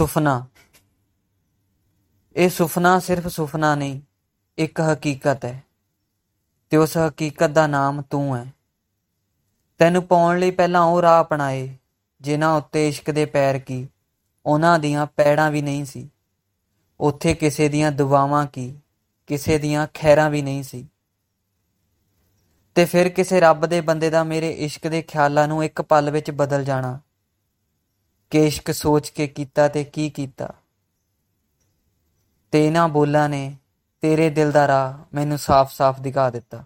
ਸੁਫਨਾ। ਇਹ ਸੁਫਨਾ ਸਿਰਫ ਸੁਫਨਾ ਨਹੀਂ, ਇੱਕ ਹਕੀਕਤ ਹੈ ਤੇ ਉਸ ਹਕੀਕਤ ਦਾ ਨਾਮ ਤੂੰ ਹੈ। ਤੈਨੂੰ ਪਾਉਣ ਲਈ ਪਹਿਲਾਂ ਉਹ ਰਾਹ ਅਪਣਾਏ, ਜਿਨ੍ਹਾਂ ਉੱਤੇ ਇਸ਼ਕ ਦੇ ਪੈਰ ਕੀ, ਉਹਨਾਂ ਦੀਆਂ ਪੈੜਾਂ ਵੀ ਨਹੀਂ ਸੀ। ਉੱਥੇ ਕਿਸੇ ਦੀਆਂ ਦੁਆਵਾਂ ਕੀ, ਕਿਸੇ ਦੀਆਂ ਖੈਰਾਂ ਵੀ ਨਹੀਂ ਸੀ। ਤੇ ਫਿਰ ਕਿਸੇ ਰੱਬ ਦੇ ਬੰਦੇ ਦਾ ਮੇਰੇ ਇਸ਼ਕ ਦੇ ਖਿਆਲਾਂ ਨੂੰ ਇੱਕ ਪਲ ਵਿੱਚ ਬਦਲ ਜਾਣਾ। ਕਿ ਇਸ਼ਕ ਸੋਚ ਕੇ ਕੀਤਾ ਤੇ ਕੀ ਕੀਤਾ? ਤੇ ਇਹਨਾਂ ਬੋਲਾਂ ਨੇ ਤੇਰੇ ਦਿਲ ਦਾ ਰਾਹ ਮੈਨੂੰ ਸਾਫ਼-ਸਾਫ਼ ਦਿਖਾ ਦਿੱਤਾ।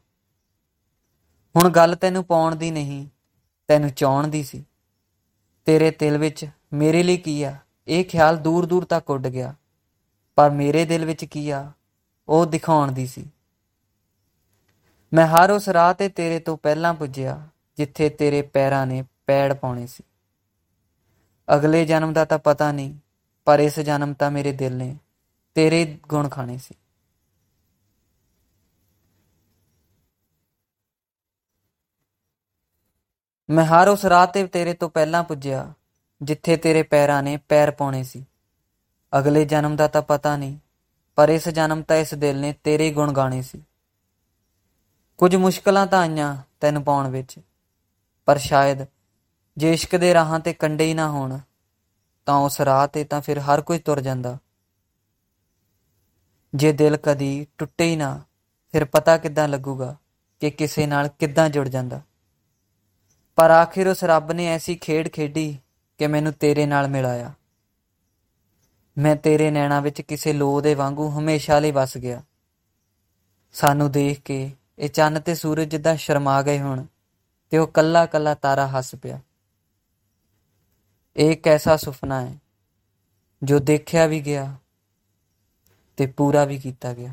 ਹੁਣ ਗੱਲ ਤੈਨੂੰ ਪਾਉਣ ਦੀ ਨਹੀਂ, ਤੈਨੂੰ ਚਾਉਣ ਦੀ ਸੀ। ਤੇਰੇ ਦਿਲ ਵਿੱਚ ਮੇਰੇ ਲਈ ਕੀ ਆ? ਇਹ ਖਿਆਲ ਦੂਰ-ਦੂਰ ਤੱਕ ਉੱਡ ਗਿਆ। ਪਰ ਮੇਰੇ ਦਿਲ ਵਿੱਚ ਕੀ ਆ? ਉਹ ਦਿਖਾਉਣ ਦੀ ਸੀ। ਮੈਂ ਹਰ ਉਸ ਰਾਹ ਤੇ ਤੇਰੇ ਤੋਂ ਪਹਿਲਾਂ ਪੁੱਜਿਆ, ਜਿੱਥੇ ਤੇਰੇ ਪੈਰਾਂ ਨੇ ਪੈੜ ਪਾਉਣੇ ਸੀ। ਅਗਲੇ ਜਨਮ ਦਾ ਤਾਂ ਪਤਾ ਨਹੀਂ, ਪਰ ਇਸ ਜਨਮ ਤਾਂ ਮੇਰੇ ਦਿਲ ਨੇ, ਤੇਰੇ ਗੁਣ ਖਾਣੇ ਸੀ। ਮੈਂ ਹਰ ਉਸ ਰਾਹ ਤੇ ਤੇਰੇ ਤੋਂ ਪਹਿਲਾਂ ਪੁੱਜਿਆ, ਜਿੱਥੇ ਤੇਰੇ ਪੈਰਾਂ ਨੇ ਪੈਰ ਪਾਉਣੇ ਸੀ। ਅਗਲੇ ਜਨਮ ਦਾ ਤਾਂ ਪਤਾ ਨਹੀਂ, ਪਰ ਇਸ ਜਨਮ ਤਾਂ ਇਸ ਦਿਲ ਨੇ ਤੇਰੇ ਗੁਣ ਗਾਣੇ ਸੀ। ਕੁਝ ਮੁਸ਼ਕਲਾਂ ਤਾਂ ਆਈਆਂ ਤੈਨੂੰ ਪਾਉਣ ਵਿੱਚ, ਪਰ ਸ਼ਾਇਦ ਜੇ ਇਸ਼ਕ ਦੇ ਰਾਹਾਂ ਤੇ ਕੰਡੇ ਹੀ ਨਾ ਹੋਣ, ਤਾਂ ਉਸ ਰਾਹ ਤੇ ਤਾਂ ਫਿਰ ਹਰ ਕੋਈ ਤੁਰ ਜਾਂਦਾ। ਜੇ ਦਿਲ ਕਦੀ ਟੁੱਟੇ ਹੀ ਨਾ, ਫਿਰ ਪਤਾ ਕਿੱਦਾਂ ਲੱਗੂਗਾ ਕਿ ਕਿਸੇ ਨਾਲ ਕਿੱਦਾਂ ਜੁੜ ਜਾਂਦਾ। ਪਰ ਆਖਿਰ ਉਸ ਰੱਬ ਨੇ ਐਸੀ ਖੇਡ ਖੇਡੀ ਕਿ ਮੈਨੂੰ ਤੇਰੇ ਨਾਲ ਮਿਲਾਇਆ। ਮੈਂ ਤੇਰੇ ਨੈਣਾ ਵਿੱਚ ਕਿਸੇ ਲੋ ਦੇ ਵਾਂਗੂ ਹਮੇਸ਼ਾ ਲਈ ਵਸ ਗਿਆ। ਸਾਨੂੰ ਦੇਖ ਕੇ ਇਹ ਚੰਨ ਤੇ ਸੂਰਜ ਜਿੱਦਾਂ ਸ਼ਰਮਾ ਗਏ ਹੁਣ ਤੇ ਉਹ ਕੱਲਾ ਕੱਲਾ ਤਾਰਾ ਹੱਸ ਪਿਆ। ਇਹ ਇੱਕ ਐਸਾ ਸੁਪਨਾ ਹੈ ਜੋ ਦੇਖਿਆ ਵੀ ਗਿਆ ਤੇ ਪੂਰਾ ਵੀ ਕੀਤਾ ਗਿਆ।